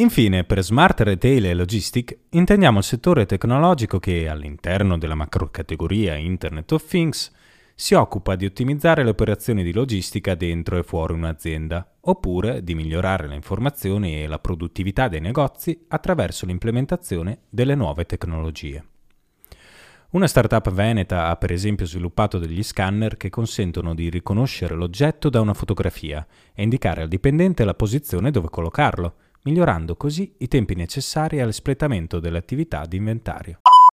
Infine, per Smart Retail e Logistic intendiamo il settore tecnologico che, all'interno della macrocategoria Internet of Things, si occupa di ottimizzare le operazioni di logistica dentro e fuori un'azienda, oppure di migliorare le informazioni e la produttività dei negozi attraverso l'implementazione delle nuove tecnologie. Una startup veneta ha per esempio sviluppato degli scanner che consentono di riconoscere l'oggetto da una fotografia e indicare al dipendente la posizione dove collocarlo, migliorando così i tempi necessari all'espletamento delle attività di inventario.